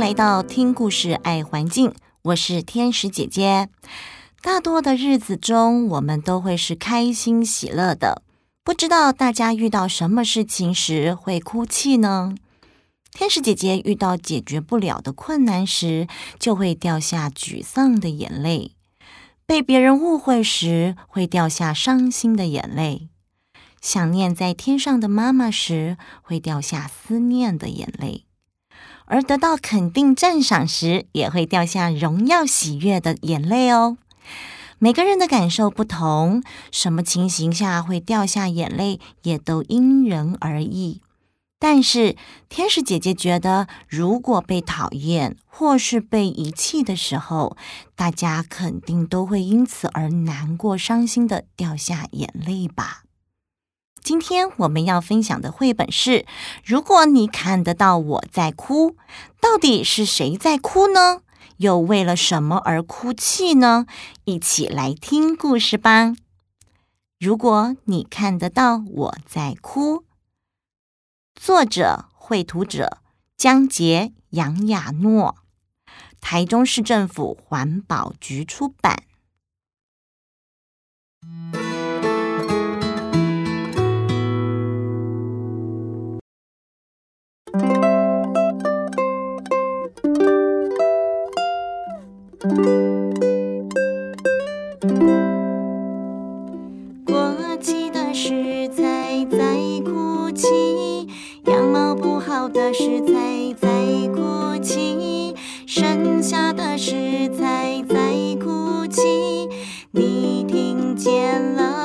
来到听故事爱环境，我是天使姐姐。大多的日子中，我们都会是开心喜乐的。不知道大家遇到什么事情时会哭泣呢？天使姐姐遇到解决不了的困难时，就会掉下沮丧的眼泪；被别人误会时，会掉下伤心的眼泪；想念在天上的妈妈时，会掉下思念的眼泪；而得到肯定赞赏时，也会掉下荣耀喜悦的眼泪哦。每个人的感受不同，什么情形下会掉下眼泪，也都因人而异。但是，天使姐姐觉得，如果被讨厌或是被遗弃的时候，大家肯定都会因此而难过、伤心的掉下眼泪吧。今天我们要分享的绘本是：如果你看得到我在哭，到底是谁在哭呢？又为了什么而哭泣呢？一起来听故事吧。如果你看得到我在哭，作者、绘图者江杰、杨雅诺，台中市政府环保局出版。过期的食材在哭泣，养猫不好的食材在哭泣，剩下的食材在哭泣，你听见了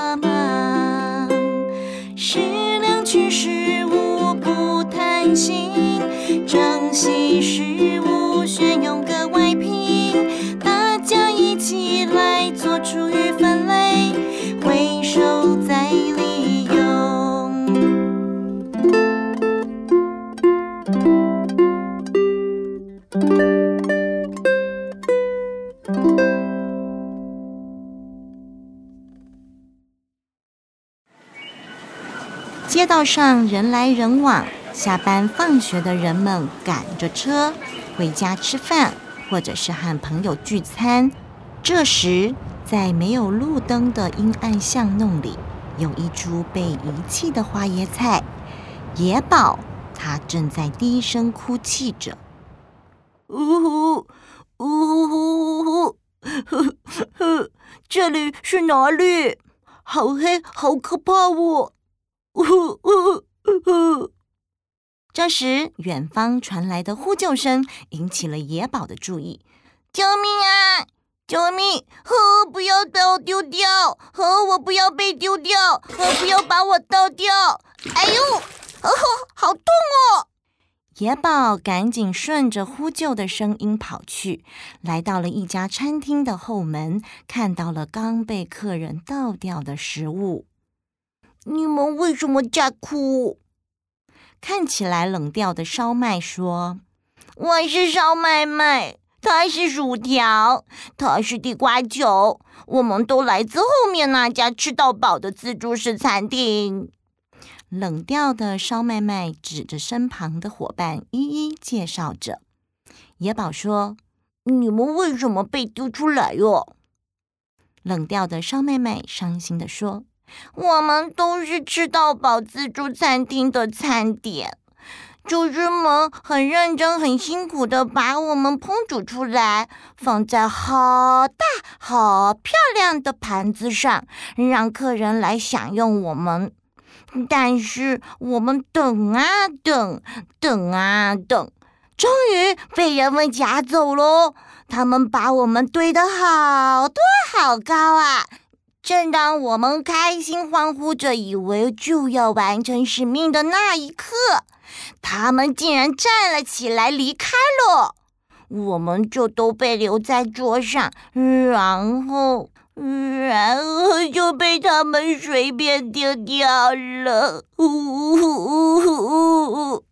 上人来人往，下班放学的人们赶着车回家吃饭，或者是和朋友聚餐。这时，在没有路灯的阴暗巷弄里，有一株被遗弃的花椰菜。野宝，它正在低声哭泣着。呜呼，呜呼呼，呵呵，这里是哪里？好黑，好可怕哦！呜呼呜呼。这时，远方传来的呼救声引起了野宝的注意。救命啊！救命！呵，不要把我丢掉！呵，我不要被丢掉！呵，不要把我倒掉！哎呦，呵呵，好痛哦！野宝赶紧顺着呼救的声音跑去，来到了一家餐厅的后门，看到了刚被客人倒掉的食物。你们为什么在哭？看起来冷掉的烧麦说：“我是烧麦麦。”它是薯条，它是地瓜球，我们都来自后面那家吃到饱的自助式餐厅。冷掉的烧麦麦指着身旁的伙伴，一一介绍着。野宝说：“你们为什么被丢出来哟？”冷掉的烧麦麦伤心地说：“我们都是吃到饱自助餐厅的餐点。”厨师们很认真、很辛苦的把我们烹煮出来，放在好大、好漂亮的盘子上，让客人来享用我们。但是我们等啊等，等啊等，终于被人们夹走喽。他们把我们堆得好多好高啊！正当我们开心欢呼着，以为就要完成使命的那一刻，他们竟然站了起来离开了，我们就都被留在桌上，然后，然后就被他们随便丢掉了。呜呜呜呜呜！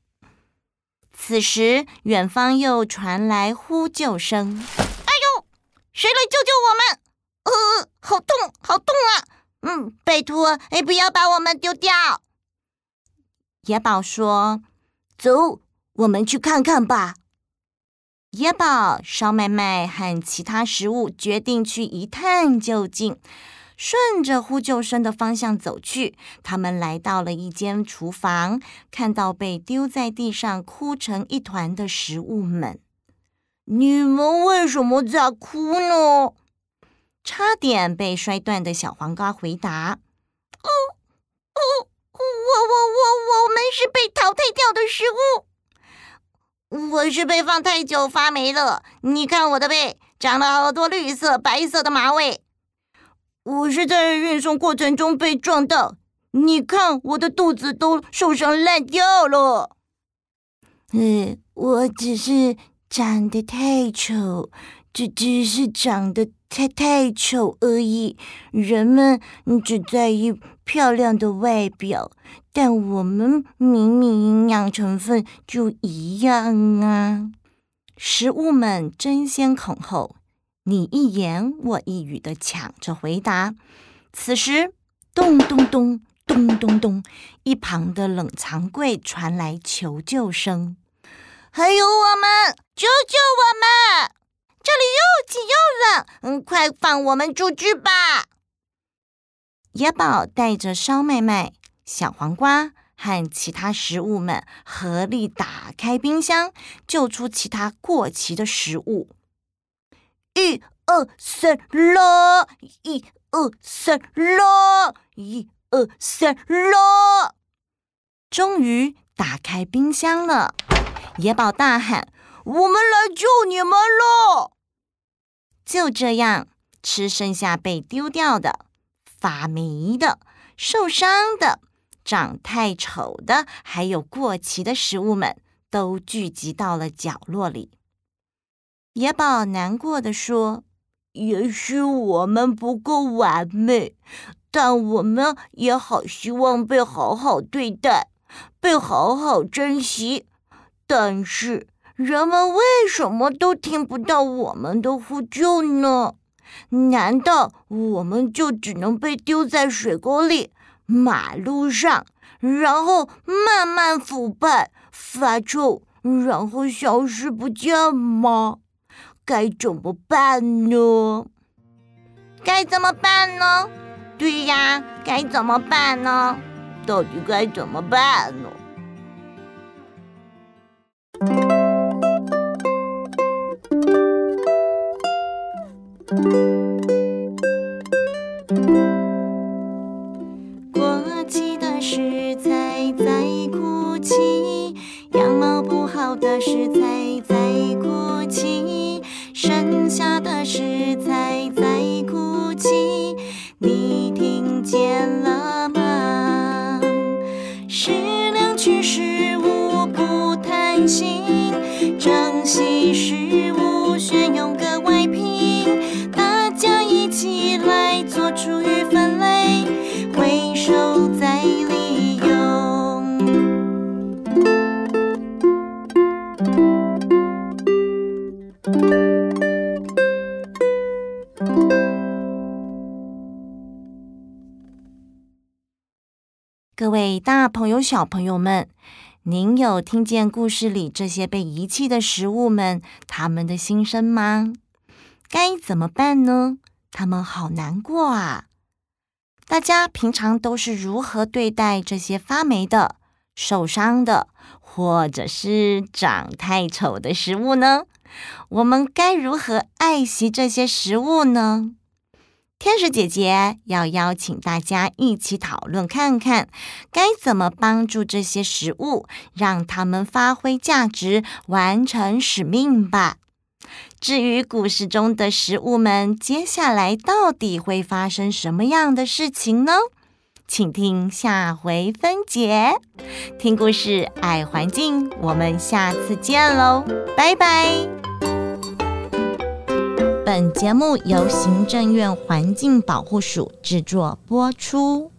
此时，远方又传来呼救声：“哎呦，谁来救救我们？呃，好痛，好痛啊！嗯，拜托，哎，不要把我们丢掉。”野宝说。走，我们去看看吧。野宝、烧麦麦和其他食物决定去一探究竟，顺着呼救声的方向走去。他们来到了一间厨房，看到被丢在地上哭成一团的食物们。你们为什么在哭呢？差点被摔断的小黄瓜回答：“哦哦，我我我我们是被淘汰掉的食物。”我是被放太久发霉了，你看我的背长了好多绿色、白色的麻尾。我是在运送过程中被撞到，你看我的肚子都受伤烂掉了。嗯，我只是长得太丑，只只是长得太太丑而已。人们只在意漂亮的外表。但我们明明营养成分就一样啊！食物们争先恐后，你一言我一语的抢着回答。此时，咚咚咚咚咚咚，一旁的冷藏柜传来求救声：“还有我们，救救我们！这里又挤又冷，嗯，快放我们出去吧！”野宝带着烧麦麦。小黄瓜和其他食物们合力打开冰箱，救出其他过期的食物。一二三，拉！一二三，拉！一二三，拉！终于打开冰箱了。野宝大喊：“我们来救你们了！”就这样，吃剩下被丢掉的、发霉的、受伤的。长太丑的，还有过期的食物们，都聚集到了角落里。野宝难过地说：“也许我们不够完美，但我们也好希望被好好对待，被好好珍惜。但是，人们为什么都听不到我们的呼救呢？难道我们就只能被丢在水沟里？”马路上，然后慢慢腐败、发臭，然后消失不见吗？该怎么办呢？该怎么办呢？对呀，该怎么办呢？到底该怎么办呢？在哭泣，剩下的食材在哭泣，你听见了吗？食粮区食物不贪心，各位大朋友、小朋友们，您有听见故事里这些被遗弃的食物们他们的心声吗？该怎么办呢？他们好难过啊！大家平常都是如何对待这些发霉的、受伤的，或者是长太丑的食物呢？我们该如何爱惜这些食物呢？天使姐姐要邀请大家一起讨论，看看该怎么帮助这些食物，让它们发挥价值，完成使命吧。至于故事中的食物们，接下来到底会发生什么样的事情呢？请听下回分解。听故事，爱环境，我们下次见喽，拜拜。本节目由行政院环境保护署制作播出。